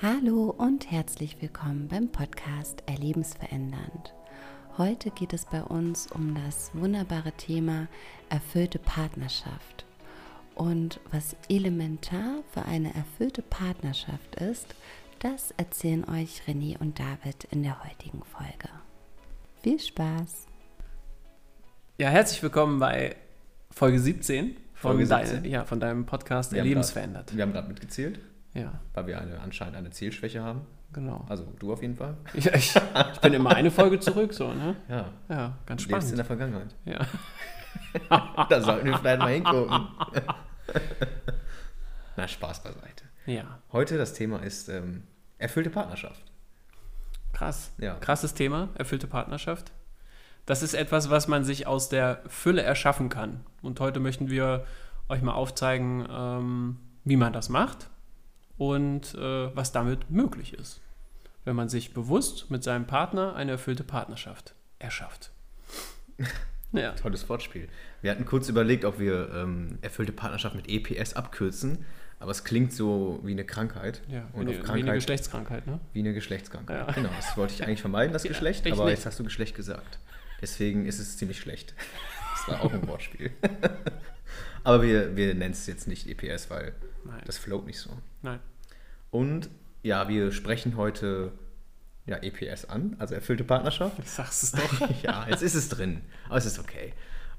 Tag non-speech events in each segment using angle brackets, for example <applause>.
Hallo und herzlich willkommen beim Podcast Erlebensverändernd. Heute geht es bei uns um das wunderbare Thema erfüllte Partnerschaft. Und was elementar für eine erfüllte Partnerschaft ist, das erzählen euch René und David in der heutigen Folge. Viel Spaß! Ja, herzlich willkommen bei Folge 17 von, Folge 17? Dein, ja, von deinem Podcast Wir Erlebensverändert. Wir haben gerade mitgezählt, Ja, weil wir eine, anscheinend eine Zählschwäche haben. genau. Also du auf jeden Fall. <laughs> Ich, ich, ich bin immer eine Folge zurück, so, ne? Ja. Ja, ganz Du lebst in spannend. der Vergangenheit. Ja. <laughs> Da sollten wir vielleicht mal hingucken. <laughs> Na, Spaß beiseite. ja, Heute das Thema ist ähm, erfüllte Partnerschaft. krass. Ja. Krasses Thema, erfüllte Partnerschaft. Das ist etwas, was man sich aus der Fülle erschaffen kann. Und heute möchten wir euch mal aufzeigen, ähm, wie man das macht und äh, was damit möglich ist, wenn man sich bewusst mit seinem Partner eine erfüllte Partnerschaft erschafft. <laughs> Ja. Tolles Wortspiel. Wir hatten kurz überlegt, ob wir ähm, erfüllte Partnerschaft mit EPS abkürzen, aber es klingt so wie eine Krankheit. Ja, Und wie, auf eine- wie Krankheit eine Geschlechtskrankheit, ne? wie eine Geschlechtskrankheit. Ja. Genau, das wollte ich eigentlich vermeiden, das <laughs> Ja, Geschlecht, aber nicht. jetzt hast du Geschlecht gesagt. Deswegen ist es ziemlich schlecht. Das war auch ein Wortspiel. <laughs> aber wir, wir nennen es jetzt nicht EPS, weil Nein. das float nicht so. Nein. Und ja, wir sprechen heute ja, EPS an, also erfüllte Partnerschaft. Ich sag's es doch. <laughs> ja, jetzt ist es drin, aber es ist okay.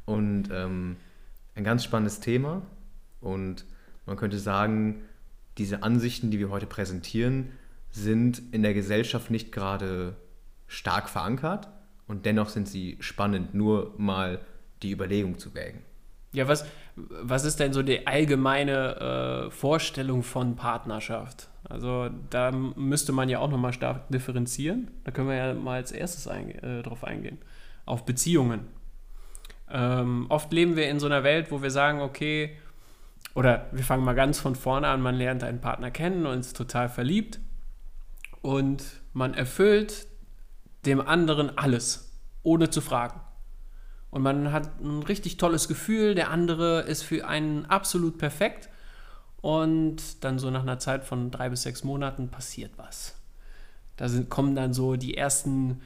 Und ähm, ein ganz spannendes Thema. Und man könnte sagen, diese Ansichten, die wir heute präsentieren, sind in der Gesellschaft nicht gerade stark verankert. Und dennoch sind sie spannend, nur mal die Überlegung zu wägen. Ja, was, was ist denn so die allgemeine äh, Vorstellung von Partnerschaft? Also da müsste man ja auch nochmal stark differenzieren. Da können wir ja mal als erstes einge äh, drauf eingehen. Auf Beziehungen. Ähm, oft leben wir in so einer Welt, wo wir sagen, okay, oder wir fangen mal ganz von vorne an, man lernt einen Partner kennen und ist total verliebt und man erfüllt dem anderen alles, ohne zu fragen. Und man hat ein richtig tolles Gefühl, der andere ist für einen absolut perfekt. Und dann so nach einer Zeit von drei bis sechs Monaten passiert was. Da sind, kommen dann so die ersten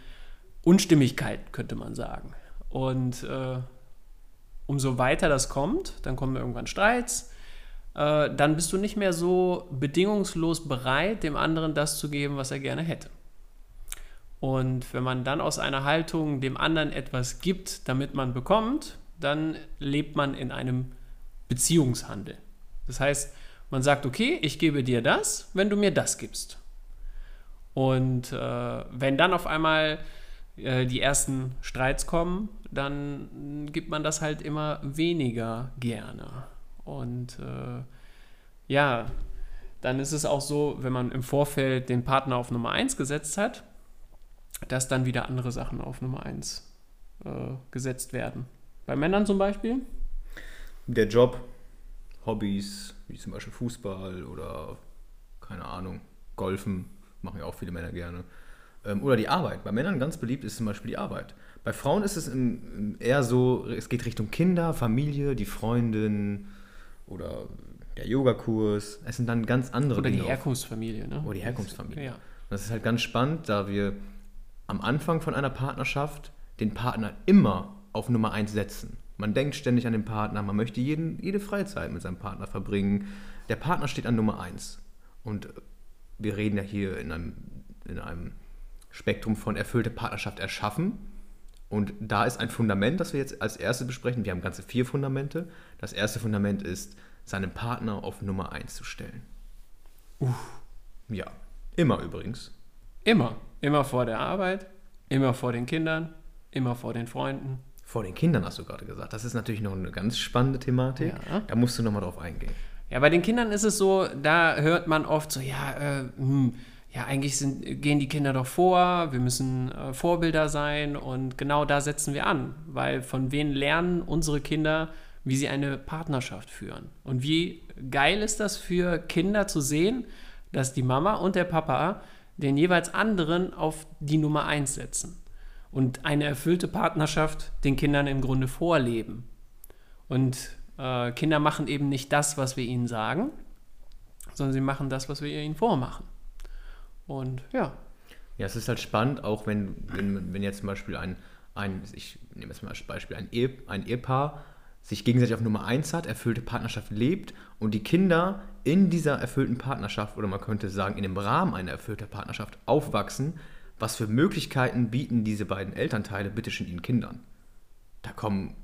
Unstimmigkeiten, könnte man sagen. Und äh, umso weiter das kommt, dann kommen irgendwann Streits, äh, dann bist du nicht mehr so bedingungslos bereit, dem anderen das zu geben, was er gerne hätte. Und wenn man dann aus einer Haltung dem anderen etwas gibt, damit man bekommt, dann lebt man in einem Beziehungshandel. Das heißt, man sagt, okay, ich gebe dir das, wenn du mir das gibst. Und äh, wenn dann auf einmal äh, die ersten Streits kommen, dann gibt man das halt immer weniger gerne. Und äh, ja, dann ist es auch so, wenn man im Vorfeld den Partner auf Nummer 1 gesetzt hat, dass dann wieder andere Sachen auf Nummer 1 äh, gesetzt werden. Bei Männern zum Beispiel? Der Job, Hobbys, wie zum Beispiel Fußball oder keine Ahnung, Golfen, machen ja auch viele Männer gerne. Ähm, oder die Arbeit. Bei Männern ganz beliebt ist zum Beispiel die Arbeit. Bei Frauen ist es eher so, es geht Richtung Kinder, Familie, die Freundin oder der Yogakurs. Es sind dann ganz andere Oder die Dinge. auf- Herkunftsfamilie, ne? Oder die Herkunftsfamilie. Ja. Das ist halt ganz spannend, da wir am Anfang von einer Partnerschaft den Partner immer auf Nummer 1 setzen. Man denkt ständig an den Partner, man möchte jeden, jede Freizeit mit seinem Partner verbringen. Der Partner steht an Nummer 1. Und wir reden ja hier in einem, in einem Spektrum von erfüllte Partnerschaft erschaffen. Und da ist ein Fundament, das wir jetzt als erstes besprechen. Wir haben ganze vier Fundamente. Das erste Fundament ist, seinen Partner auf Nummer 1 zu stellen. Ja, immer übrigens. Immer. Immer vor der Arbeit, immer vor den Kindern, immer vor den Freunden. Vor den Kindern hast du gerade gesagt. Das ist natürlich noch eine ganz spannende Thematik. Ja. Da musst du nochmal drauf eingehen. Ja, bei den Kindern ist es so, da hört man oft so, ja, äh, hm, ja, eigentlich sind, gehen die Kinder doch vor, wir müssen äh, Vorbilder sein und genau da setzen wir an, weil von wem lernen unsere Kinder, wie sie eine Partnerschaft führen. Und wie geil ist das für Kinder zu sehen, dass die Mama und der Papa den jeweils anderen auf die Nummer eins setzen und eine erfüllte Partnerschaft den Kindern im Grunde vorleben. Und äh, Kinder machen eben nicht das, was wir ihnen sagen, sondern sie machen das, was wir ihnen vormachen. Und ja. Ja, es ist halt spannend, auch wenn, wenn, wenn jetzt zum Beispiel ein, ein, ich nehme jetzt mal als Beispiel, ein, Ehe, ein Ehepaar sich gegenseitig auf Nummer 1 hat, erfüllte Partnerschaft lebt und die Kinder in dieser erfüllten Partnerschaft oder man könnte sagen in dem Rahmen einer erfüllten Partnerschaft aufwachsen, was für Möglichkeiten bieten diese beiden Elternteile bitte schon ihren Kindern? Da kommen,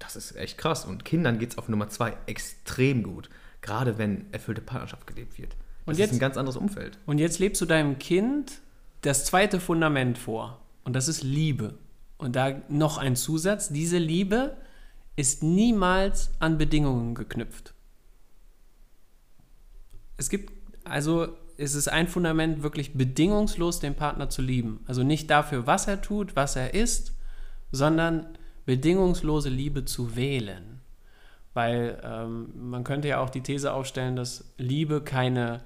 das ist echt krass und Kindern geht es auf Nummer 2 extrem gut, gerade wenn erfüllte Partnerschaft gelebt wird. Das Und jetzt- ist ein ganz anderes Umfeld. Und jetzt lebst du deinem Kind das zweite Fundament vor. Und das ist Liebe. Und da noch ein Zusatz. Diese Liebe ist niemals an Bedingungen geknüpft. Es gibt, also es ist ein Fundament, wirklich bedingungslos den Partner zu lieben. Also nicht dafür, was er tut, was er ist, sondern bedingungslose Liebe zu wählen. Weil ähm, man könnte ja auch die These aufstellen, dass Liebe keine,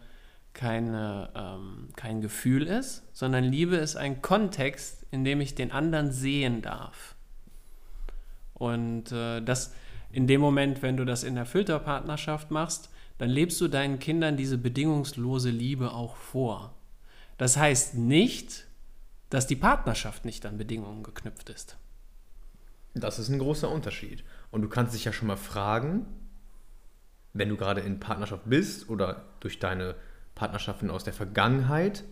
keine, ähm, kein Gefühl ist, sondern Liebe ist ein Kontext, in dem ich den anderen sehen darf. Und äh, das in dem Moment, wenn du das in erfüllter Partnerschaft machst, dann lebst du deinen Kindern diese bedingungslose Liebe auch vor. Das heißt nicht, dass die Partnerschaft nicht an Bedingungen geknüpft ist. Das ist ein großer Unterschied. Und du kannst dich ja schon mal fragen, wenn du gerade in Partnerschaft bist oder durch deine Partnerschaften aus der Vergangenheit,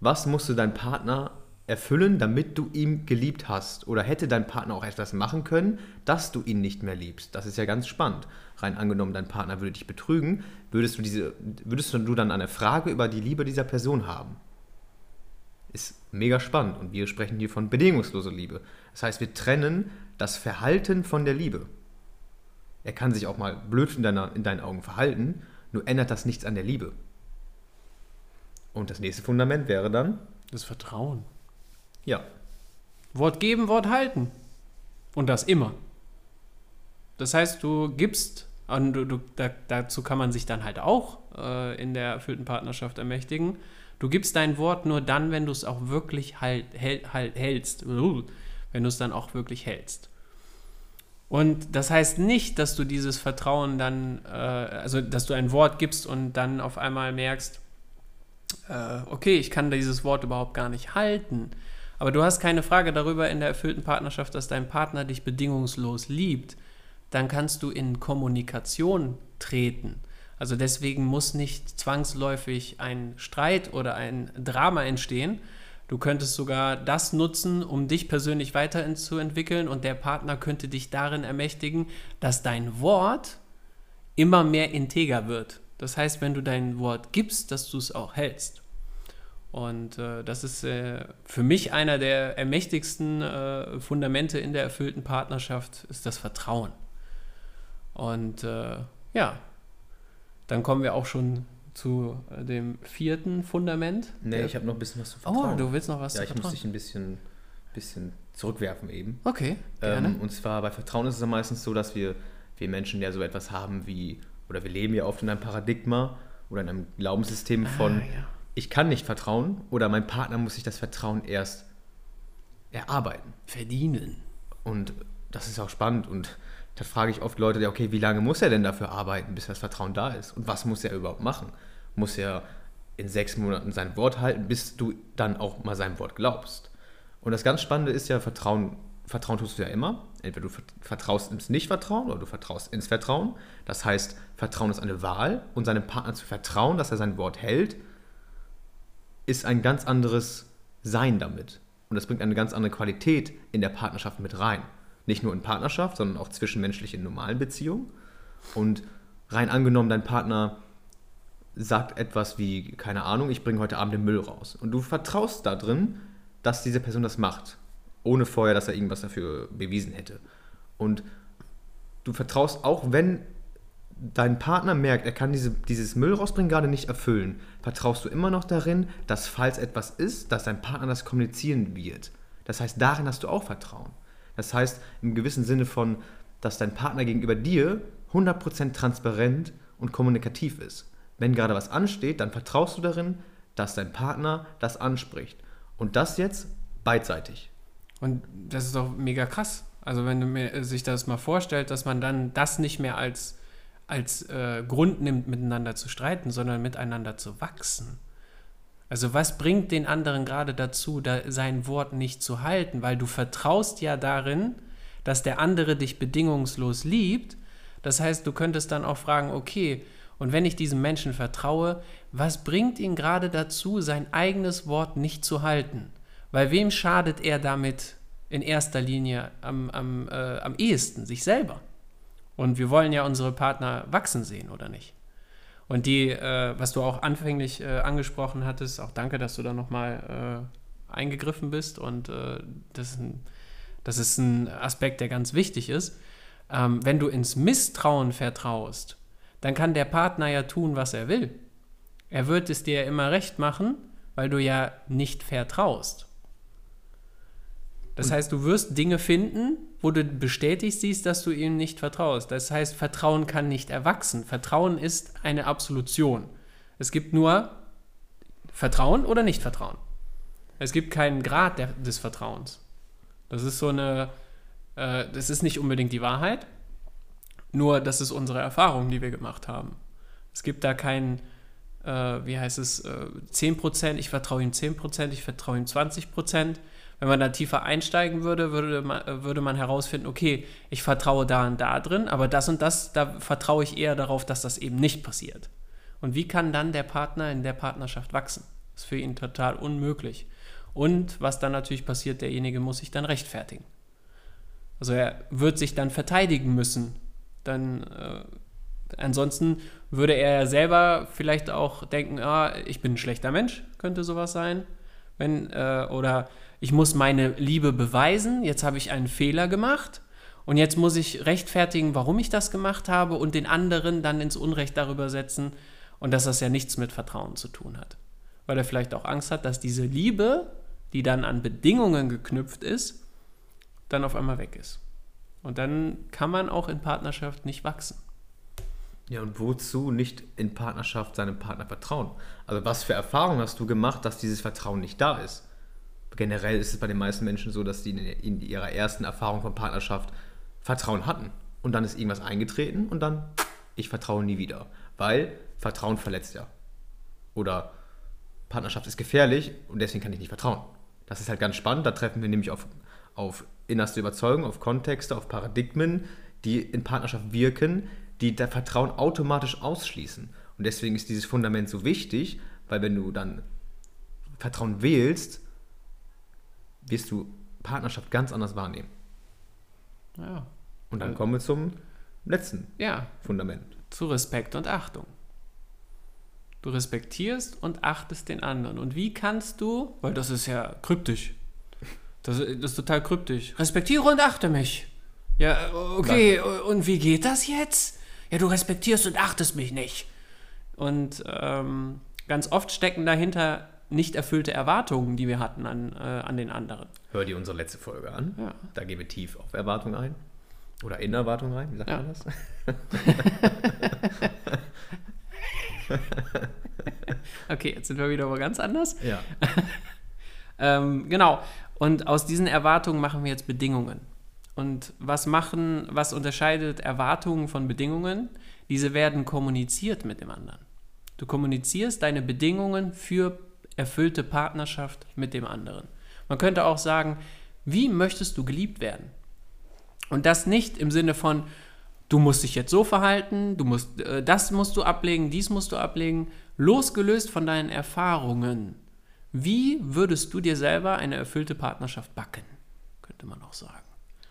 was musste dein Partner erfüllen, damit du ihn geliebt hast? Oder hätte dein Partner auch etwas machen können, dass du ihn nicht mehr liebst? Das ist ja ganz spannend. Rein angenommen, dein Partner würde dich betrügen, würdest du, diese, würdest du dann eine Frage über die Liebe dieser Person haben? Ist mega spannend und wir sprechen hier von bedingungsloser Liebe. Das heißt, wir trennen das Verhalten von der Liebe. Er kann sich auch mal blöd in, deiner, in deinen Augen verhalten, nur ändert das nichts an der Liebe. Und das nächste Fundament wäre dann, Das Vertrauen. ja, Wort geben, Wort halten. Und das immer. Das heißt, du gibst, und du, du, da, dazu kann man sich dann halt auch äh, in der erfüllten Partnerschaft ermächtigen. Du gibst dein Wort nur dann, wenn du es auch wirklich halt, hält, halt, hältst. Uh, Wenn du es dann auch wirklich hältst. Und das heißt nicht, dass du dieses Vertrauen dann, äh, also dass du ein Wort gibst und dann auf einmal merkst, äh, okay, ich kann dieses Wort überhaupt gar nicht halten. Aber du hast keine Frage darüber in der erfüllten Partnerschaft, dass dein Partner dich bedingungslos liebt. Dann kannst du in Kommunikation treten. Also deswegen muss nicht zwangsläufig ein Streit oder ein Drama entstehen. Du könntest sogar das nutzen, um dich persönlich weiterzuentwickeln und der Partner könnte dich darin ermächtigen, dass dein Wort immer mehr integer wird. Das heißt, wenn du dein Wort gibst, dass du es auch hältst. Und äh, das ist äh, für mich einer der ermächtigsten äh, Fundamente in der erfüllten Partnerschaft, ist das Vertrauen. Und äh, ja, dann kommen wir auch schon zu äh, dem vierten Fundament. nee, Der- ich habe noch ein bisschen was zu Oh, vertrauen. du willst noch was ja, zu ich muss vertrauen? dich ein bisschen, bisschen zurückwerfen eben. Okay, gerne. Ähm, und zwar bei Vertrauen ist es ja meistens so, dass wir, wir Menschen ja so etwas haben wie, oder wir leben ja oft in einem Paradigma oder in einem Glaubenssystem von, Ah, ja. ich kann nicht vertrauen oder mein Partner muss sich das Vertrauen erst erarbeiten. Verdienen. Und das ist auch spannend und da frage ich oft Leute, okay, wie lange muss er denn dafür arbeiten, bis das Vertrauen da ist? Und was muss er überhaupt machen? Muss er in sechs Monaten sein Wort halten, bis du dann auch mal seinem Wort glaubst? Und das ganz Spannende ist ja, Vertrauen, Vertrauen tust du ja immer. Entweder du vert- vertraust ins Nicht-Vertrauen oder du vertraust ins Vertrauen. Das heißt, Vertrauen ist eine Wahl und seinem Partner zu vertrauen, dass er sein Wort hält, ist ein ganz anderes Sein damit. Und das bringt eine ganz andere Qualität in der Partnerschaft mit rein. Nicht nur in Partnerschaft, sondern auch zwischenmenschlich in normalen Beziehungen. Und rein angenommen, dein Partner sagt etwas wie, keine Ahnung, ich bringe heute Abend den Müll raus. Und du vertraust da drin, dass diese Person das macht. Ohne vorher, dass er irgendwas dafür bewiesen hätte. Und du vertraust auch, wenn dein Partner merkt, er kann diese, dieses Müll rausbringen gerade nicht erfüllen, vertraust du immer noch darin, dass falls etwas ist, dass dein Partner das kommunizieren wird. Das heißt, darin hast du auch Vertrauen. Das heißt, im gewissen Sinne von, dass dein Partner gegenüber dir 100% transparent und kommunikativ ist. Wenn gerade was ansteht, dann vertraust du darin, dass dein Partner das anspricht. Und das jetzt beidseitig. Und das ist doch mega krass. Also wenn du mir sich das mal vorstellt, dass man dann das nicht mehr als, als äh, Grund nimmt, miteinander zu streiten, sondern miteinander zu wachsen. Also was bringt den anderen gerade dazu, da sein Wort nicht zu halten? Weil du vertraust ja darin, dass der andere dich bedingungslos liebt. Das heißt, du könntest dann auch fragen, okay, und wenn ich diesem Menschen vertraue, was bringt ihn gerade dazu, sein eigenes Wort nicht zu halten? Weil wem schadet er damit in erster Linie am, am, äh, am ehesten? Sich selber. Und wir wollen ja unsere Partner wachsen sehen, oder nicht? Und die, äh, was du auch anfänglich äh, angesprochen hattest, auch danke, dass du da nochmal äh, eingegriffen bist und äh, das, ist ein, das ist ein Aspekt, der ganz wichtig ist. Ähm, wenn du ins Misstrauen vertraust, dann kann der Partner ja tun, was er will. Er wird es dir immer recht machen, weil du ja nicht vertraust. Das heißt, du wirst Dinge finden, wo du bestätigt siehst, dass du ihm nicht vertraust. Das heißt, Vertrauen kann nicht erwachsen. Vertrauen ist eine Absolution. Es gibt nur Vertrauen oder Nicht-Vertrauen. Es gibt keinen Grad der, des Vertrauens. Das ist so eine, äh, das ist nicht unbedingt die Wahrheit, nur das ist unsere Erfahrung, die wir gemacht haben. Es gibt da keinen, äh, wie heißt es, äh, 10%, ich vertraue ihm 10%, ich vertraue ihm 20%. Wenn man da tiefer einsteigen würde, würde man, würde man herausfinden, okay, ich vertraue da und da drin, aber das und das, da vertraue ich eher darauf, dass das eben nicht passiert. Und wie kann dann der Partner in der Partnerschaft wachsen? Das ist für ihn total unmöglich. Und was dann natürlich passiert, derjenige muss sich dann rechtfertigen. Also er wird sich dann verteidigen müssen. Dann äh, ansonsten würde er ja selber vielleicht auch denken, ah, ich bin ein schlechter Mensch, könnte sowas sein. Wenn, äh, oder ich muss meine Liebe beweisen, jetzt habe ich einen Fehler gemacht und jetzt muss ich rechtfertigen, warum ich das gemacht habe und den anderen dann ins Unrecht darüber setzen und dass das ja nichts mit Vertrauen zu tun hat. Weil er vielleicht auch Angst hat, dass diese Liebe, die dann an Bedingungen geknüpft ist, dann auf einmal weg ist. Und dann kann man auch in Partnerschaft nicht wachsen. Ja, und wozu nicht in Partnerschaft seinem Partner vertrauen? Also was für Erfahrungen hast du gemacht, dass dieses Vertrauen nicht da ist? Generell ist es bei den meisten Menschen so, dass sie in, ihrer ersten Erfahrung von Partnerschaft Vertrauen hatten. Und dann ist irgendwas eingetreten und dann, ich vertraue nie wieder. Weil Vertrauen verletzt ja. Oder Partnerschaft ist gefährlich und deswegen kann ich nicht vertrauen. Das ist halt ganz spannend. Da treffen wir nämlich auf, auf innerste Überzeugung, auf Kontexte, auf Paradigmen, die in Partnerschaft wirken, die das Vertrauen automatisch ausschließen. Und deswegen ist dieses Fundament so wichtig, weil wenn du dann Vertrauen wählst, wirst du Partnerschaft ganz anders wahrnehmen. Ja. Und dann kommen wir zum letzten ja. Fundament. Zu Respekt und Achtung. Du respektierst und achtest den anderen. Und wie kannst du, weil das ist ja kryptisch, das, das ist total kryptisch, respektiere und achte mich. Ja, okay, Danke. und wie geht das jetzt? Ja, du respektierst und achtest mich nicht. Und ähm, ganz oft stecken dahinter nicht erfüllte Erwartungen, die wir hatten an, äh, an den anderen. Hör dir unsere letzte Folge an. Ja. Da gehen wir tief auf Erwartungen ein. Oder in Erwartungen rein, wie sagt ja. man das? <laughs> okay, jetzt sind wir wieder wo ganz anders. Ja. <laughs> ähm, genau. Und aus diesen Erwartungen machen wir jetzt Bedingungen. Und was machen, was unterscheidet Erwartungen von Bedingungen? Diese werden kommuniziert mit dem anderen. Du kommunizierst deine Bedingungen für erfüllte Partnerschaft mit dem anderen. Man könnte auch sagen, wie möchtest du geliebt werden? Und das nicht im Sinne von, du musst dich jetzt so verhalten, du musst, äh, das musst du ablegen, dies musst du ablegen, losgelöst von deinen Erfahrungen. Wie würdest du dir selber eine erfüllte Partnerschaft backen? Könnte man auch sagen.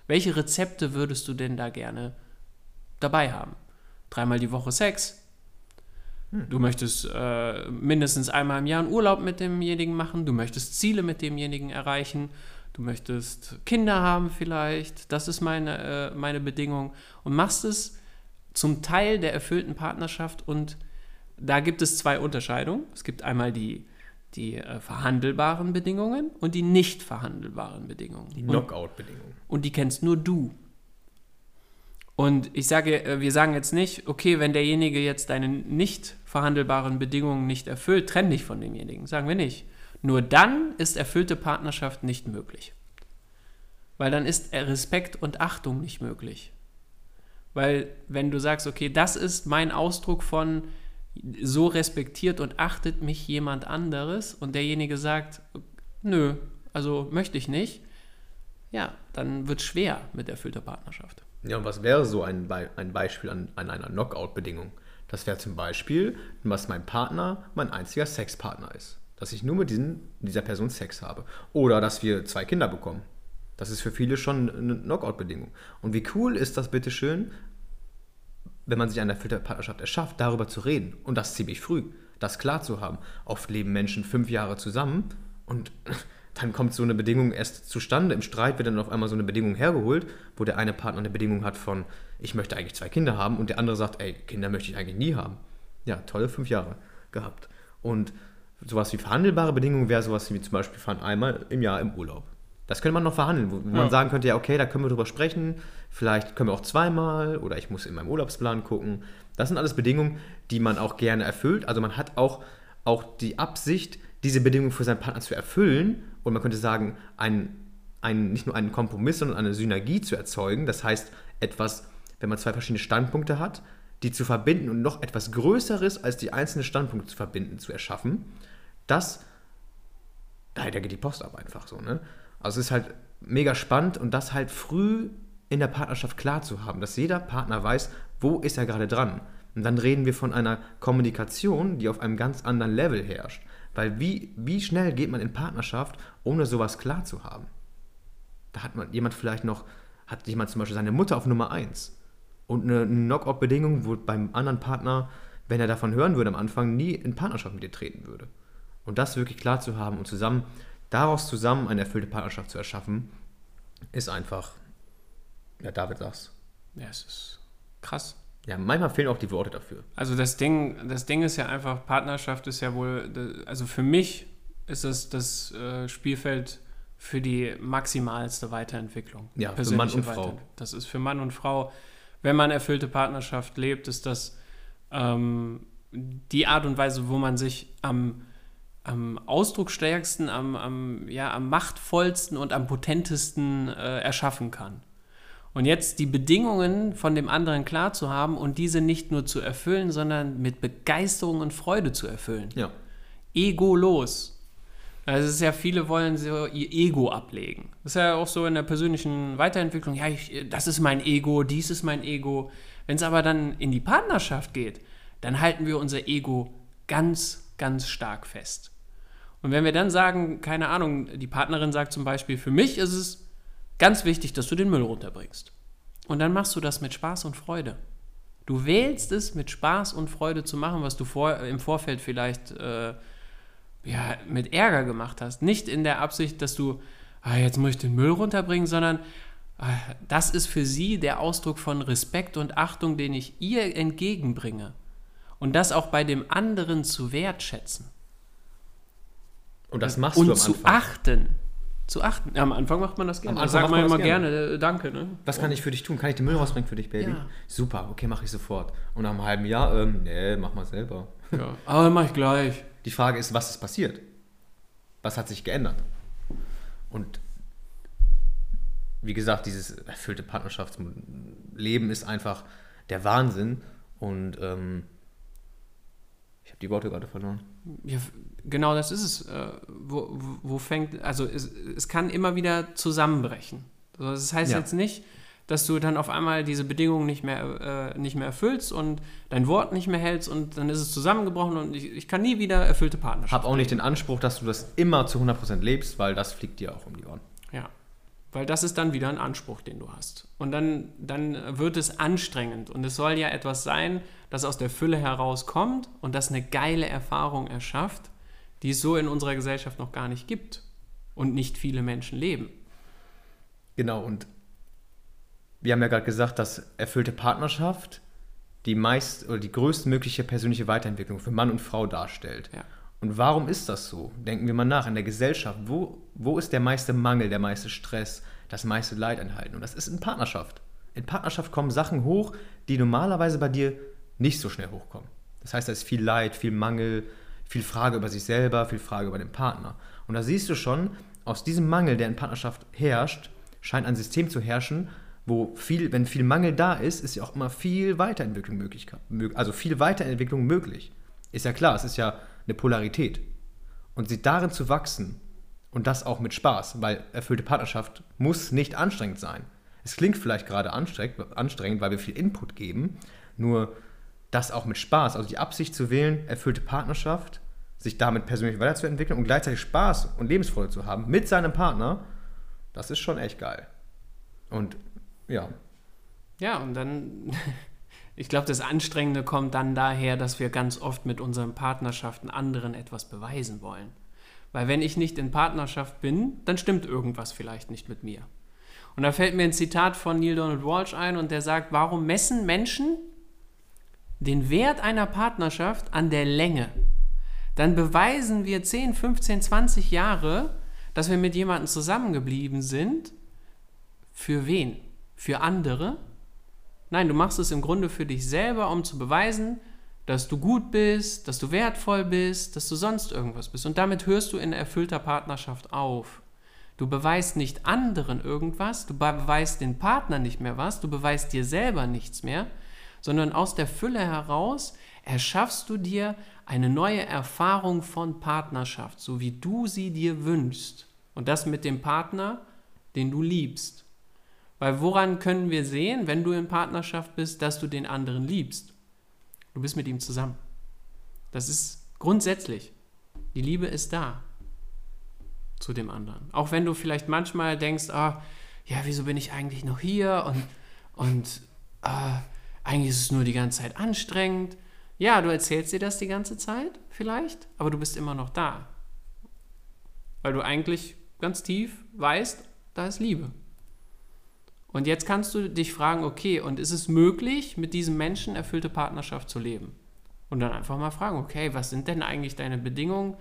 Welche Rezepte würdest du denn da gerne dabei haben? Dreimal die Woche Sex, Du möchtest äh, mindestens einmal im Jahr einen Urlaub mit demjenigen machen. Du möchtest Ziele mit demjenigen erreichen. Du möchtest Kinder haben vielleicht. Das ist meine, äh, meine Bedingung. Und machst es zum Teil der erfüllten Partnerschaft. Und da gibt es zwei Unterscheidungen. Es gibt einmal die, die äh, verhandelbaren Bedingungen und die nicht verhandelbaren Bedingungen. Die Knockout-Bedingungen. Und die kennst nur du. Und ich sage, äh, wir sagen jetzt nicht, okay, wenn derjenige jetzt deine nicht verhandelbaren Bedingungen nicht erfüllt, trenn dich von demjenigen. Sagen wir nicht. Nur dann ist erfüllte Partnerschaft nicht möglich. Weil dann ist Respekt und Achtung nicht möglich. Weil wenn du sagst, okay, das ist mein Ausdruck von, so respektiert und achtet mich jemand anderes und derjenige sagt, nö, also möchte ich nicht, ja, dann wird es schwer mit erfüllter Partnerschaft. Ja, und was wäre so ein, Be ein Beispiel an, an einer Knockout-Bedingung? Das wäre zum Beispiel, dass mein Partner mein einziger Sexpartner ist. Dass ich nur mit diesen, dieser Person Sex habe. Oder dass wir zwei Kinder bekommen. Das ist für viele schon eine Knockout-Bedingung. Und wie cool ist das bitteschön, wenn man sich eine erfüllte Partnerschaft erschafft, darüber zu reden. Und das ziemlich früh. Das klar zu haben. Oft leben Menschen fünf Jahre zusammen und dann kommt so eine Bedingung erst zustande. Im Streit wird dann auf einmal so eine Bedingung hergeholt, wo der eine Partner eine Bedingung hat von, ich möchte eigentlich zwei Kinder haben und der andere sagt, ey, Kinder möchte ich eigentlich nie haben. Ja, tolle fünf Jahre gehabt. Und sowas wie verhandelbare Bedingungen wäre sowas wie zum Beispiel fahren einmal im Jahr im Urlaub. Das könnte man noch verhandeln, wo man sagen könnte, ja, okay, da können wir drüber sprechen, vielleicht können wir auch zweimal oder ich muss in meinem Urlaubsplan gucken. Das sind alles Bedingungen, die man auch gerne erfüllt. Also man hat auch, auch die Absicht, diese Bedingungen für seinen Partner zu erfüllen und man könnte sagen, ein, ein, nicht nur einen Kompromiss, sondern eine Synergie zu erzeugen. Das heißt, etwas, wenn man zwei verschiedene Standpunkte hat, die zu verbinden und noch etwas Größeres als die einzelnen Standpunkte zu verbinden, zu erschaffen. Das, da geht die Post ab einfach so. Ne? Also es ist halt mega spannend und das halt früh in der Partnerschaft klar zu haben, dass jeder Partner weiß, wo ist er gerade dran. Und dann reden wir von einer Kommunikation, die auf einem ganz anderen Level herrscht. Weil wie, wie schnell geht man in Partnerschaft, ohne sowas klar zu haben? Da hat man jemand vielleicht noch, hat jemand zum Beispiel seine Mutter auf Nummer 1 und eine Knock-out-Bedingung, wo beim anderen Partner, wenn er davon hören würde am Anfang, nie in Partnerschaft mit dir treten würde. Und das wirklich klar zu haben und zusammen, daraus zusammen eine erfüllte Partnerschaft zu erschaffen, ist einfach, ja, David sag's. Ja, es ist krass. Ja, manchmal fehlen auch die Worte dafür. Also das Ding, das Ding ist ja einfach, Partnerschaft ist ja wohl, also für mich ist es das äh, Spielfeld für die maximalste Weiterentwicklung. Ja, für Mann und Frau. Das ist für Mann und Frau, wenn man erfüllte Partnerschaft lebt, ist das ähm, die Art und Weise, wo man sich am, am ausdrucksstärksten, am, am, ja, am machtvollsten und am potentesten äh, erschaffen kann. Und jetzt die Bedingungen von dem anderen klar zu haben und diese nicht nur zu erfüllen, sondern mit Begeisterung und Freude zu erfüllen. Ja. Ego los. Also es ist ja, viele wollen so ihr Ego ablegen. Das ist ja auch so in der persönlichen Weiterentwicklung. Ja, ich, das ist mein Ego, dies ist mein Ego. Wenn es aber dann in die Partnerschaft geht, dann halten wir unser Ego ganz, ganz stark fest. Und wenn wir dann sagen, keine Ahnung, die Partnerin sagt zum Beispiel, für mich ist es Ganz wichtig, dass du den Müll runterbringst. Und dann machst du das mit Spaß und Freude. Du wählst es mit Spaß und Freude zu machen, was du vor, im Vorfeld vielleicht äh, ja, mit Ärger gemacht hast. Nicht in der Absicht, dass du, ah, jetzt muss ich den Müll runterbringen, sondern ah, das ist für sie der Ausdruck von Respekt und Achtung, den ich ihr entgegenbringe. Und das auch bei dem anderen zu wertschätzen. Und das machst und du am zu Anfang. achten zu achten. Ja, am Anfang macht man das gerne. Am Anfang sagt man immer gerne. gerne, äh, danke. Ne? Was kann ich für dich tun? Kann ich den Müll rausbringen für dich, Baby? Ja. Super, okay, mache ich sofort. Und nach einem halben Jahr, ähm, nee, mach mal selber. Ja. Aber mach ich gleich. Die Frage ist, was ist passiert? Was hat sich geändert? Und wie gesagt, dieses erfüllte Partnerschaftsleben ist einfach der Wahnsinn. Und ähm, ich habe die Worte gerade verloren. Ja, genau das ist es. Äh, wo, wo, wo fängt, also es, es kann immer wieder zusammenbrechen. Also das heißt Ja. jetzt nicht, dass du dann auf einmal diese Bedingungen nicht mehr, äh, nicht mehr erfüllst und dein Wort nicht mehr hältst und dann ist es zusammengebrochen und ich, ich kann nie wieder erfüllte Partnerschaft. Hab auch nicht den Anspruch, dass du das immer zu 100% lebst, weil das fliegt dir auch um die Ohren. Ja, weil das ist dann wieder ein Anspruch, den du hast. Und dann, dann wird es anstrengend. Und es soll ja etwas sein, das aus der Fülle herauskommt und das eine geile Erfahrung erschafft, die es so in unserer Gesellschaft noch gar nicht gibt und nicht viele Menschen leben. Genau, und wir haben ja gerade gesagt, dass erfüllte Partnerschaft die meist oder die größtmögliche persönliche Weiterentwicklung für Mann und Frau darstellt. Ja. Und warum ist das so? Denken wir mal nach, in der Gesellschaft, wo, wo ist der meiste Mangel, der meiste Stress, das meiste Leid enthalten? Und das ist in Partnerschaft. In Partnerschaft kommen Sachen hoch, die normalerweise bei dir nicht so schnell hochkommen. Das heißt, da ist viel Leid, viel Mangel, viel Frage über sich selber, viel Frage über den Partner. Und da siehst du schon, aus diesem Mangel, der in Partnerschaft herrscht, scheint ein System zu herrschen, wo viel, wenn viel Mangel da ist, ist ja auch immer viel Weiterentwicklung möglich, also viel Weiterentwicklung möglich. Ist ja klar, es ist ja eine Polarität. Und sie darin zu wachsen und das auch mit Spaß, weil erfüllte Partnerschaft muss nicht anstrengend sein. Es klingt vielleicht gerade anstrengend, weil wir viel Input geben, nur das auch mit Spaß, also die Absicht zu wählen, erfüllte Partnerschaft, sich damit persönlich weiterzuentwickeln und gleichzeitig Spaß und Lebensfreude zu haben mit seinem Partner, das ist schon echt geil. Und ja. Ja, und dann, <laughs> ich glaube, das Anstrengende kommt dann daher, dass wir ganz oft mit unseren Partnerschaften anderen etwas beweisen wollen. Weil wenn ich nicht in Partnerschaft bin, dann stimmt irgendwas vielleicht nicht mit mir. Und da fällt mir ein Zitat von Neil Donald Walsh ein und der sagt, warum messen Menschen den Wert einer Partnerschaft an der Länge? Dann beweisen wir 10, 15, 20 Jahre, dass wir mit jemandem zusammengeblieben sind. Für wen? Für andere? Nein, du machst es im Grunde für dich selber, um zu beweisen, dass du gut bist, dass du wertvoll bist, dass du sonst irgendwas bist. Und damit hörst du in erfüllter Partnerschaft auf. Du beweist nicht anderen irgendwas, du beweist den Partner nicht mehr was, du beweist dir selber nichts mehr, sondern aus der Fülle heraus erschaffst du dir eine neue Erfahrung von Partnerschaft, so wie du sie dir wünschst. Und das mit dem Partner, den du liebst. Weil woran können wir sehen, wenn du in Partnerschaft bist, dass du den anderen liebst? Du bist mit ihm zusammen. Das ist grundsätzlich. Die Liebe ist da zu dem anderen. Auch wenn du vielleicht manchmal denkst, ah, ja, wieso bin ich eigentlich noch hier und, und ah, eigentlich ist es nur die ganze Zeit anstrengend. Ja, du erzählst dir das die ganze Zeit vielleicht, aber du bist immer noch da. Weil du eigentlich ganz tief weißt, da ist Liebe. Und jetzt kannst du dich fragen, okay, und ist es möglich, mit diesem Menschen erfüllte Partnerschaft zu leben? Und dann einfach mal fragen, okay, was sind denn eigentlich deine Bedingungen,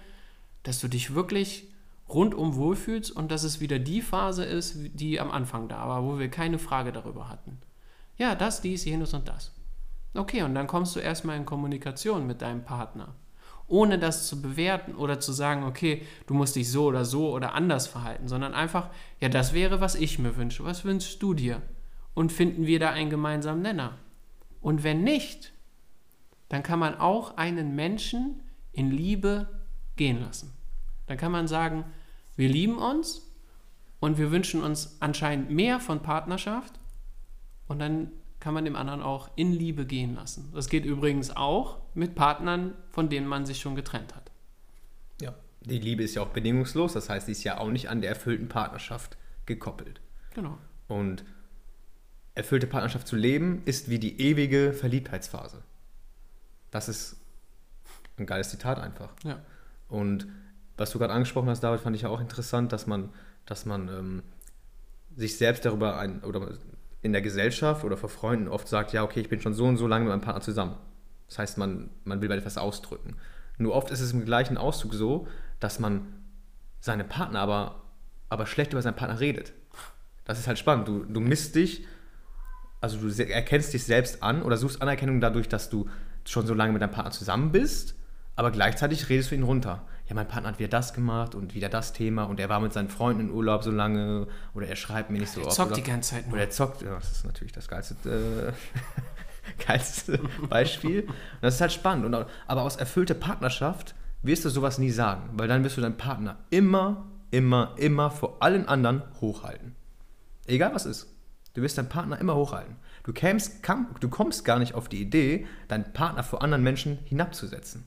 dass du dich wirklich rundum wohlfühlst und dass es wieder die Phase ist, die am Anfang da war, wo wir keine Frage darüber hatten. Ja, das, dies, jenes und das. Okay, und dann kommst du erstmal in Kommunikation mit deinem Partner ohne das zu bewerten oder zu sagen, okay, du musst dich so oder so oder anders verhalten, sondern einfach, ja, das wäre, was ich mir wünsche. Was wünschst du dir? Und finden wir da einen gemeinsamen Nenner? Und wenn nicht, dann kann man auch einen Menschen in Liebe gehen lassen. Dann kann man sagen, wir lieben uns und wir wünschen uns anscheinend mehr von Partnerschaft und dann kann man dem anderen auch in Liebe gehen lassen. Das geht übrigens auch mit Partnern, von denen man sich schon getrennt hat. Ja, die Liebe ist ja auch bedingungslos, das heißt, sie ist ja auch nicht an der erfüllten Partnerschaft gekoppelt. Genau. Und erfüllte Partnerschaft zu leben ist wie die ewige Verliebtheitsphase. Das ist ein geiles Zitat einfach. Ja. Und was du gerade angesprochen hast, David, fand ich ja auch interessant, dass man, dass man ähm, sich selbst darüber ein, oder in der Gesellschaft oder vor Freunden oft sagt, ja, okay, ich bin schon so und so lange mit meinem Partner zusammen. Das heißt, man, man will etwas ausdrücken. Nur oft ist es im gleichen Auszug so, dass man seine Partner aber, aber schlecht über seinen Partner redet. Das ist halt spannend. Du, du misst dich, also du erkennst dich selbst an oder suchst Anerkennung dadurch, dass du schon so lange mit deinem Partner zusammen bist, aber gleichzeitig redest du ihn runter ja, mein Partner hat wieder das gemacht und wieder das Thema und er war mit seinen Freunden in Urlaub so lange oder er schreibt mir nicht so er oft. Er zockt die ganze Zeit nur. Oder er zockt, ja, das ist natürlich das geilste, äh, <laughs> geilste <laughs> Beispiel. Und das ist halt spannend. Und, aber aus erfüllter Partnerschaft wirst du sowas nie sagen, weil dann wirst du deinen Partner immer, immer, immer vor allen anderen hochhalten. Egal was ist. Du wirst deinen Partner immer hochhalten. Du, kämst, kam, du kommst gar nicht auf die Idee, deinen Partner vor anderen Menschen hinabzusetzen.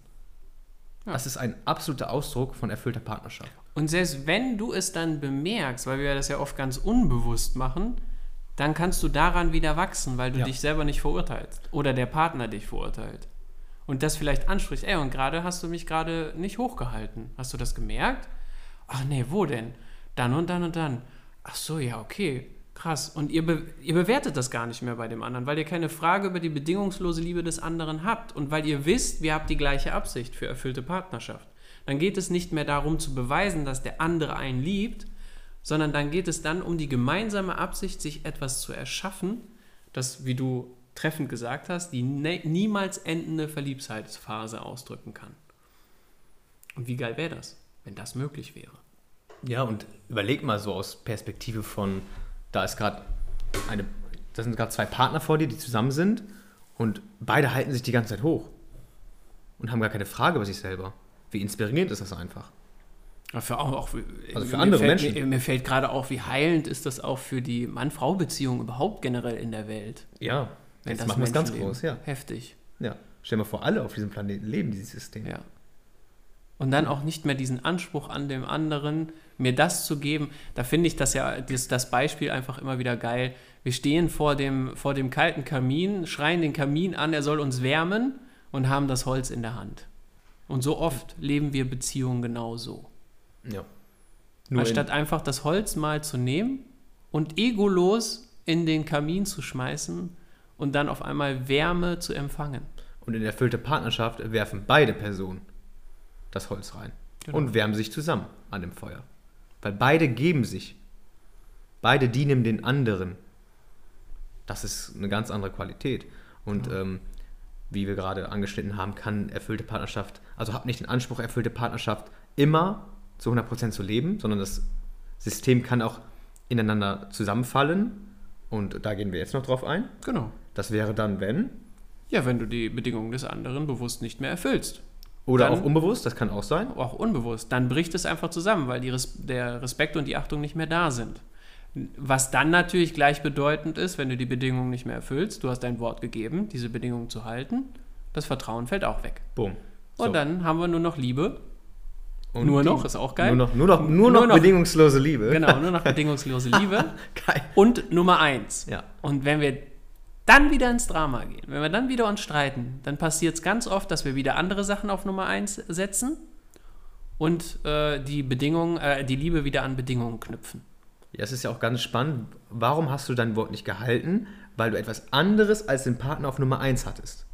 Ja. Das ist ein absoluter Ausdruck von erfüllter Partnerschaft. Und selbst wenn du es dann bemerkst, weil wir das ja oft ganz unbewusst machen, dann kannst du daran wieder wachsen, weil du ja. dich selber nicht verurteilst oder der Partner dich verurteilt. Und das vielleicht anspricht, ey, und gerade hast du mich gerade nicht hochgehalten. Hast du das gemerkt? Ach nee, wo denn? Dann und dann und dann. Ach so, ja, okay. Krass. Und ihr, be ihr bewertet das gar nicht mehr bei dem anderen, weil ihr keine Frage über die bedingungslose Liebe des anderen habt und weil ihr wisst, wir habt die gleiche Absicht für erfüllte Partnerschaft. Dann geht es nicht mehr darum zu beweisen, dass der andere einen liebt, sondern dann geht es dann um die gemeinsame Absicht, sich etwas zu erschaffen, das, wie du treffend gesagt hast, die ne niemals endende Verliebtheitsphase ausdrücken kann. Und wie geil wäre das, wenn das möglich wäre? Ja, und überleg mal so aus Perspektive von da ist gerade eine, da sind gerade zwei Partner vor dir, die zusammen sind und beide halten sich die ganze Zeit hoch. und haben gar keine Frage über sich selber. Wie inspirierend ist das einfach? Für, auch, auch, Also für andere fällt, Menschen. Mir, mir fällt gerade auf, wie heilend ist das auch für die Mann-Frau-Beziehung überhaupt generell in der Welt. Ja, wenn jetzt das machen wir es ganz groß, ja. Heftig. ja. Stell dir mal vor, alle auf diesem Planeten leben dieses System. Ja. Und dann auch nicht mehr diesen Anspruch an dem anderen, mir das zu geben. Da finde ich das ja, das, das Beispiel einfach immer wieder geil. Wir stehen vor dem, vor dem kalten Kamin, schreien den Kamin an, er soll uns wärmen und haben das Holz in der Hand. Und so oft leben wir Beziehungen genauso. ja. Nur Anstatt einfach das Holz mal zu nehmen und egolos in den Kamin zu schmeißen und dann auf einmal Wärme zu empfangen. und in erfüllte Partnerschaft werfen beide Personen das Holz rein Genau. und wärmen sich zusammen an dem Feuer. Weil beide geben sich. Beide dienen den anderen. Das ist eine ganz andere Qualität. Und ähm, wie wir gerade angeschnitten haben, kann erfüllte Partnerschaft, also habt nicht den Anspruch, erfüllte Partnerschaft immer zu 100% zu leben, sondern das System kann auch ineinander zusammenfallen. Und da gehen wir jetzt noch drauf ein. Genau. Das wäre dann, wenn, Ja, wenn du die Bedingungen des anderen bewusst nicht mehr erfüllst. Oder Dann- auch unbewusst, das kann auch sein. Auch unbewusst. Dann bricht es einfach zusammen, weil Res der Respekt und die Achtung nicht mehr da sind. Was dann natürlich gleichbedeutend ist, wenn du die Bedingungen nicht mehr erfüllst, du hast dein Wort gegeben, diese Bedingungen zu halten, das Vertrauen fällt auch weg. Boom. Und dann haben wir nur noch Liebe. Und nur noch, ist auch geil. Nur noch, nur noch, nur Nur noch- bedingungslose Liebe. Genau, nur noch bedingungslose <laughs> Liebe. Geil. Und Nummer eins. Ja. Und wenn wir dann wieder ins Drama gehen, wenn wir dann wieder uns streiten, dann passiert es ganz oft, dass wir wieder andere Sachen auf Nummer eins setzen und äh, die Bedingungen, äh, die Liebe wieder an Bedingungen knüpfen. Ja, es ist ja auch ganz spannend. Warum hast du dein Wort nicht gehalten? Weil du etwas anderes als den Partner auf Nummer 1 hattest.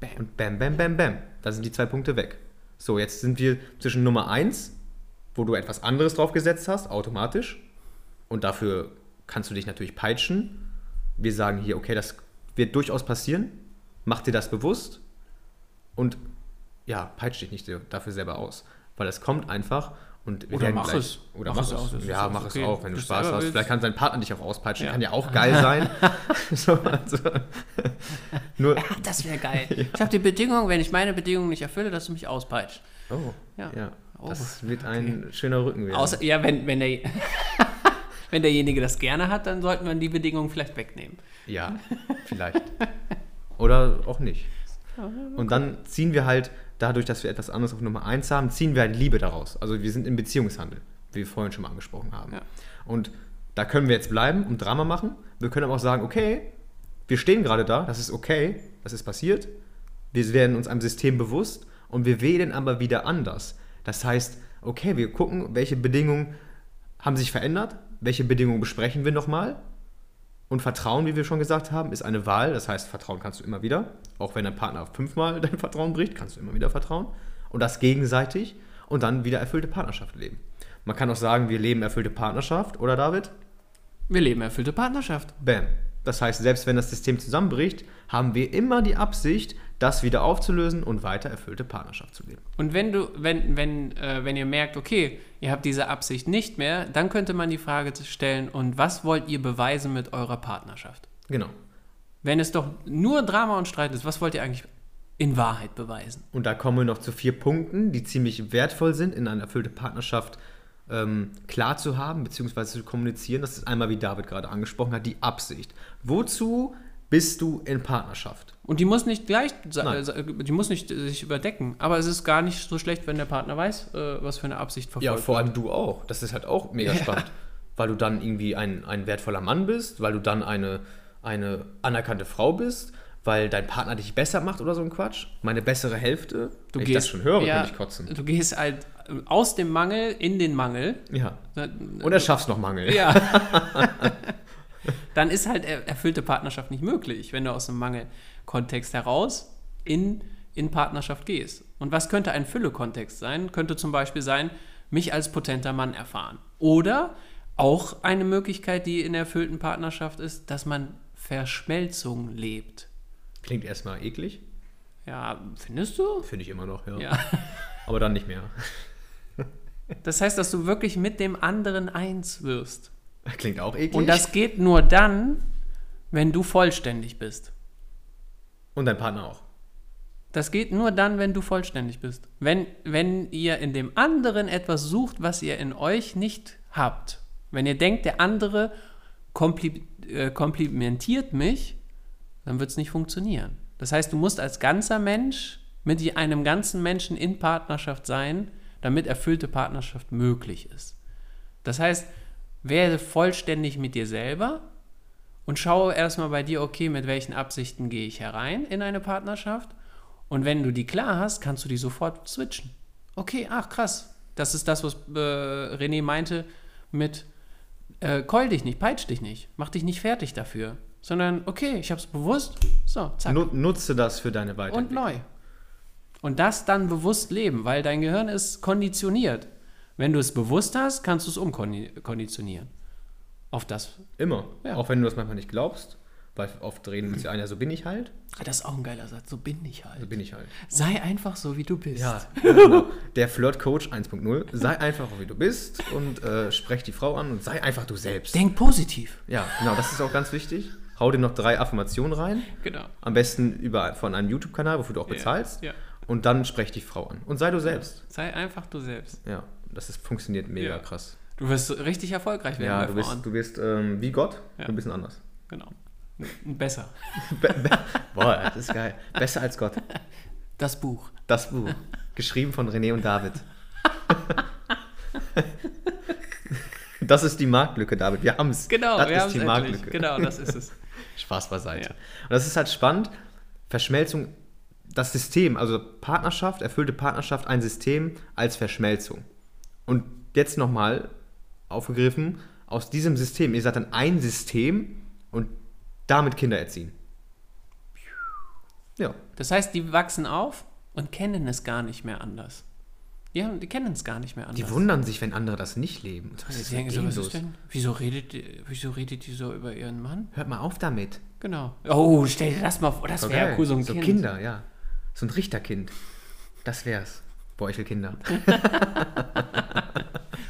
Bam. Und bam, bam, bam, bam. Da sind die zwei Punkte weg. So, jetzt sind wir zwischen Nummer 1, wo du etwas anderes drauf gesetzt hast, automatisch. Und dafür kannst du dich natürlich peitschen. Wir sagen hier, okay, das wird durchaus passieren. Mach dir das bewusst. Und ja, peitsch dich nicht dafür selber aus. Weil es kommt einfach und wir Oder mach gleich, es. Oder Mach mach, es ist ja, auch mach okay. es auch, wenn du Das Spaß hast. willst. Vielleicht kann dein Partner dich auch auspeitschen. Ja. Kann ja auch geil <laughs> sein. <laughs> so, also, <laughs> nur, Ja, das wäre geil. Ich habe die Bedingung, wenn ich meine Bedingungen nicht erfülle, dass du mich auspeitscht. oh, Ja. ja. Oh, Das wird ein schöner Rücken werden. Außer, ja, wenn, wenn, der, wenn derjenige das gerne hat, dann sollten wir die Bedingungen vielleicht wegnehmen. Ja, vielleicht. Oder auch nicht. Und dann ziehen wir halt, dadurch, dass wir etwas anderes auf Nummer 1 haben, ziehen wir halt Liebe daraus. Also wir sind im Beziehungshandel, wie wir vorhin schon mal angesprochen haben. Ja. Und da können wir jetzt bleiben und Drama machen. Wir können aber auch sagen, okay, wir stehen gerade da, das ist okay, das ist passiert. Wir werden uns einem System bewusst und wir wählen aber wieder anders. Das heißt, okay, wir gucken, welche Bedingungen haben sich verändert, welche Bedingungen besprechen wir nochmal und Vertrauen, wie wir schon gesagt haben, ist eine Wahl. Das heißt, Vertrauen kannst du immer wieder. Auch wenn dein Partner fünfmal <laughs> dein Vertrauen bricht, kannst du immer wieder vertrauen. Und das gegenseitig und dann wieder erfüllte Partnerschaft leben. Man kann auch sagen, wir leben erfüllte Partnerschaft, oder David? Wir leben erfüllte Partnerschaft. Bam. Das heißt, selbst wenn das System zusammenbricht, haben wir immer die Absicht, das wieder aufzulösen und weiter erfüllte Partnerschaft zu leben. Und wenn du, wenn, wenn, äh, wenn ihr merkt, okay, ihr habt diese Absicht nicht mehr, dann könnte man die Frage stellen, und was wollt ihr beweisen mit eurer Partnerschaft? Genau. Wenn es doch nur Drama und Streit ist, was wollt ihr eigentlich in Wahrheit beweisen? Und da kommen wir noch zu vier Punkten, die ziemlich wertvoll sind, in einer erfüllte Partnerschaft ähm, klar zu haben, beziehungsweise zu kommunizieren. Das ist einmal, wie David gerade angesprochen hat, die Absicht. Wozu bist du in Partnerschaft? Und die muss nicht gleich, Nein. die muss nicht äh, sich überdecken. Aber es ist gar nicht so schlecht, wenn der Partner weiß, äh, was für eine Absicht verfolgt Ja, vor allem du auch. Das ist halt auch mega Ja. spannend. Weil du dann irgendwie ein, ein wertvoller Mann bist, weil du dann eine, eine anerkannte Frau bist, weil dein Partner dich besser macht oder so ein Quatsch. Meine bessere Hälfte. Du Wenn gehst, ich das schon höre, ja, könnte ich kotzen. Du gehst halt aus dem Mangel in den Mangel. Ja. Und erschaffst noch Mangel. Ja. <laughs> Dann ist halt er- erfüllte Partnerschaft nicht möglich, wenn du aus dem Mangelkontext heraus in, in Partnerschaft gehst. Und was könnte ein Fülle-Kontext sein? Könnte zum Beispiel sein, mich als potenter Mann erfahren. Oder auch eine Möglichkeit, die in der erfüllten Partnerschaft ist, dass man Verschmelzung lebt. Klingt erstmal eklig. Ja, findest du? Finde ich immer noch, ja. Ja. <laughs> Aber dann nicht mehr. <laughs> Das heißt, dass du wirklich mit dem anderen eins wirst. Klingt auch eklig. Und das geht nur dann, wenn du vollständig bist. Und dein Partner auch. Das geht nur dann, wenn du vollständig bist. Wenn, wenn ihr in dem anderen etwas sucht, was ihr in euch nicht habt. Wenn ihr denkt, der andere kompli äh, komplimentiert mich, dann wird es nicht funktionieren. Das heißt, du musst als ganzer Mensch mit einem ganzen Menschen in Partnerschaft sein, damit erfüllte Partnerschaft möglich ist. Das heißt, werde vollständig mit dir selber und schaue erstmal bei dir, okay, mit welchen Absichten gehe ich herein in eine Partnerschaft. Und wenn du die klar hast, kannst du die sofort switchen. Okay, ach krass, das ist das, was äh, René meinte mit äh, keul dich nicht, peitsch dich nicht, mach dich nicht fertig dafür, sondern okay, ich habe es bewusst, so, zack. Nu nutze das für deine und Weiterentwicklung. neu. Und das dann bewusst leben, weil dein Gehirn ist konditioniert. Wenn du es bewusst hast, kannst du es umkonditionieren. Auf das. Immer. Ja. Auch wenn du das manchmal nicht glaubst, weil oft reden wir einer, so bin ich halt, Ah, Das ist auch ein geiler Satz. So bin ich halt. so bin ich halt. Sei einfach so, wie du bist. Ja, genau. Der Flirt-Coach 1.0. Sei einfach, wie du bist und äh, sprech die Frau an und sei einfach du selbst. Denk positiv. Ja, genau, das ist auch ganz wichtig. Hau dir noch drei Affirmationen rein. Genau. Am besten über, von einem YouTube-Kanal, wofür du auch bezahlst. ja. Und dann sprech die Frau an. Und sei du selbst. Sei einfach du selbst. Ja, das ist, funktioniert mega Ja. krass. Du wirst richtig erfolgreich werden Ja, du Frauen. du bist ähm, wie Gott, Ja. ein bisschen anders. Genau. Besser. <laughs> Be be Boah, das ist geil. Besser als Gott. Das Buch. Das Buch. Geschrieben von René und David. <laughs> Das ist die Marktlücke, David. Wir haben es. Genau, das wir ist die endlich. Marktlücke. Genau, das ist es. Spaß beiseite. Ja. Und das ist halt spannend. Verschmelzung, das System, also Partnerschaft, erfüllte Partnerschaft, ein System als Verschmelzung. Und jetzt nochmal aufgegriffen, aus diesem System, ihr seid dann ein System und damit Kinder erziehen. Ja, Das heißt, die wachsen auf und kennen es gar nicht mehr anders. Die, haben, die kennen es gar nicht mehr anders. die wundern sich, wenn andere das nicht leben. Die denken mit so, was los? ist denn? Wieso redet, die- wieso redet die so über ihren Mann? Hört mal auf damit. Genau. Oh, stell dir das mal vor, das wäre geil. cool, so ein so Kind. Kinder, ja. So ein Richterkind. Das wär's. Boah, ich will Kinder. <laughs>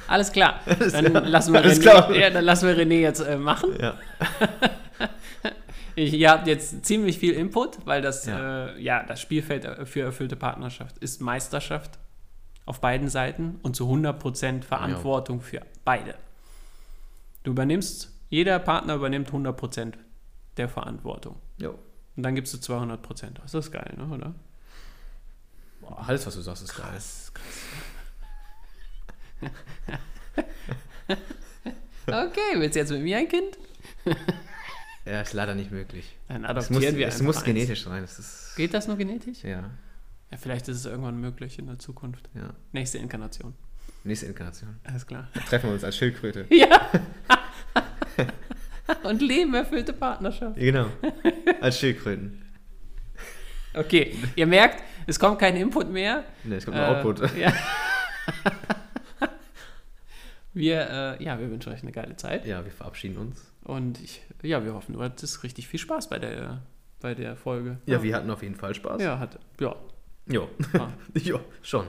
Alles klar. <laughs> Dann lassen wir Alles René, klar. Ja, dann lassen wir René jetzt äh, machen. Ja. <laughs> Ich, ihr habt jetzt ziemlich viel Input, weil das, Ja. Äh, ja, das Spielfeld für erfüllte Partnerschaft ist Meisterschaft auf beiden Seiten und zu 100% Verantwortung für beide. Du übernimmst, jeder Partner übernimmt 100% der Verantwortung. Jo. Und dann gibst du 200%. Das ist geil, ne, oder? Boah, alles, was du sagst, ist geil. Krass, krass. <laughs> okay, willst du jetzt mit mir ein Kind? Ja, ist leider nicht möglich. Dann Es adoptieren muss, wir es muss eins. genetisch sein. Das Geht das nur genetisch? ja, Ja, vielleicht ist es irgendwann möglich in der Zukunft. ja. Nächste Inkarnation. Nächste Inkarnation. Alles klar. Da treffen wir uns als Schildkröte. <laughs> Ja. <laughs> Und Leben erfüllte Partnerschaft. Genau. Als Schildkröten. Okay, ihr merkt, es kommt kein Input mehr. Ne, es kommt nur Äh, Output. <laughs> Ja. wir, äh, ja, wir wünschen euch eine geile Zeit. Ja, wir verabschieden uns. Und ich, ja, wir hoffen, du hattest richtig viel Spaß bei der, bei der Folge. Ja, wir hatten auf jeden Fall Spaß. Ja, hat, ja. Jo. Ah. <laughs> jo, schon.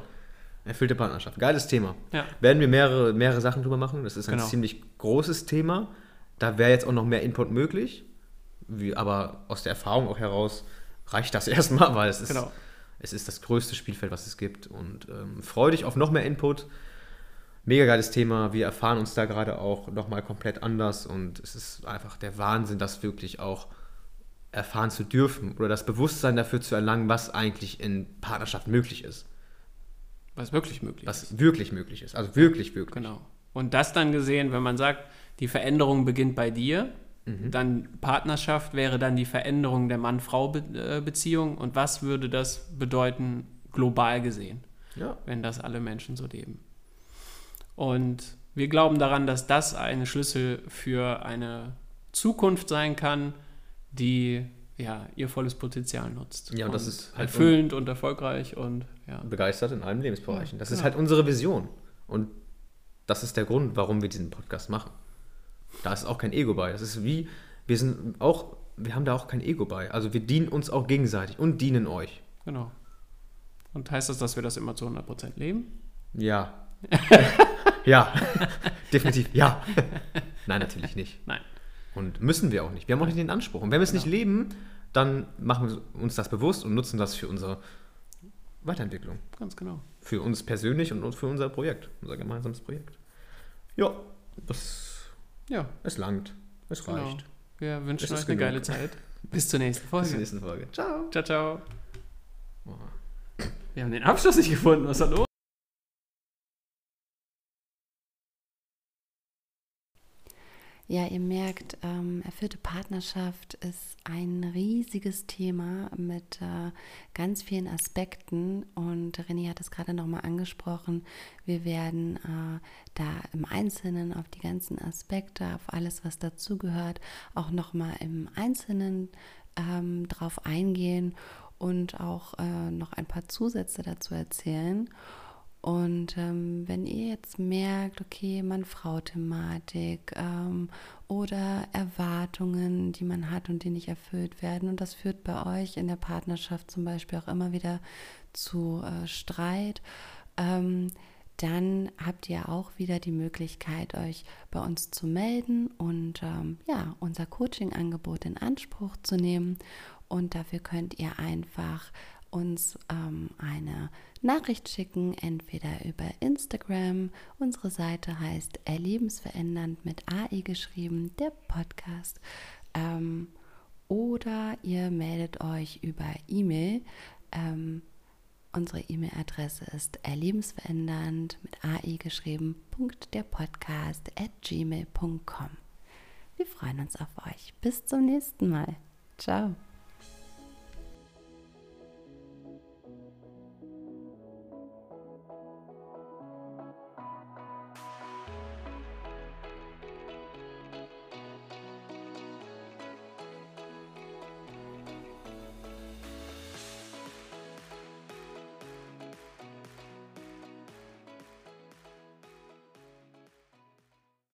Erfüllte Partnerschaft. Geiles Thema. Ja. Werden wir mehrere, mehrere Sachen drüber machen. Das ist ein Genau. ziemlich großes Thema. Da wäre jetzt auch noch mehr Input möglich. Wie, aber aus der Erfahrung auch heraus reicht das <laughs> erstmal, weil es ist, Genau. es ist das größte Spielfeld, was es gibt. Und ähm, freu dich auf noch mehr Input. Mega geiles Thema. Wir erfahren uns da gerade auch nochmal komplett anders. Und es ist einfach der Wahnsinn, das wirklich auch erfahren zu dürfen oder das Bewusstsein dafür zu erlangen, was eigentlich in Partnerschaft möglich ist. Was wirklich möglich ist. Was wirklich möglich ist. Also wirklich, wirklich. Genau. Und das dann gesehen, wenn man sagt, die Veränderung beginnt bei dir, Mhm. dann Partnerschaft wäre dann die Veränderung der Mann-Frau-Beziehung. Und was würde das bedeuten, global gesehen, Ja. wenn das alle Menschen so leben? Und wir glauben daran, dass das ein Schlüssel für eine Zukunft sein kann, die ja, ihr volles Potenzial nutzt. Ja, und das ist halt erfüllend und erfolgreich und ja. begeistert in allen Lebensbereichen. Das ist genau. halt unsere Vision. Und das ist der Grund, warum wir diesen Podcast machen. Da ist auch kein Ego bei. Das ist wie, wir sind auch, wir haben da auch kein Ego bei. Also wir dienen uns auch gegenseitig und dienen euch. Genau. Und heißt das, dass wir das immer zu 100% leben? Ja. <laughs> ja. <laughs> Definitiv. Ja. Nein, natürlich nicht. Nein. Und müssen wir auch nicht. Wir haben auch nicht den Anspruch. Und wenn wir es nicht leben, dann machen wir uns das bewusst und nutzen das für unser Weiterentwicklung. Ganz genau. Für uns persönlich und für unser Projekt, unser gemeinsames Projekt. Ja, das, Ja, es langt. Es Genau. reicht. wir wünschen Es euch eine genug. geile Zeit. Bis zur nächsten <laughs> Bis Folge. zur nächsten Folge. Ciao. Ciao, ciao. Wir haben den Abschluss nicht gefunden. Was ist da los? Ja, ihr merkt, ähm, erfüllte Partnerschaft ist ein riesiges Thema mit äh, ganz vielen Aspekten und René hat es gerade nochmal angesprochen. Wir werden äh, da im Einzelnen auf die ganzen Aspekte, auf alles, was dazugehört, auch nochmal im Einzelnen ähm, drauf eingehen und auch äh, noch ein paar Zusätze dazu erzählen. Und ähm, wenn ihr jetzt merkt, okay, Mann-Frau-Thematik ähm, oder Erwartungen, die man hat und die nicht erfüllt werden, und das führt bei euch in der Partnerschaft zum Beispiel auch immer wieder zu äh, Streit, ähm, dann habt ihr auch wieder die Möglichkeit, euch bei uns zu melden und ähm, ja, unser Coaching-Angebot in Anspruch zu nehmen. Und dafür könnt ihr einfach uns ähm, eine Nachricht schicken, entweder über Instagram. Unsere Seite heißt Erlebensverändernd mit AI geschrieben, der Podcast. Ähm, oder ihr meldet euch über E-Mail. Ähm, unsere E-Mail-Adresse ist erlebensverändernd mit AI geschrieben, der Podcast at gmail.com. Wir freuen uns auf euch. Bis zum nächsten Mal. Ciao.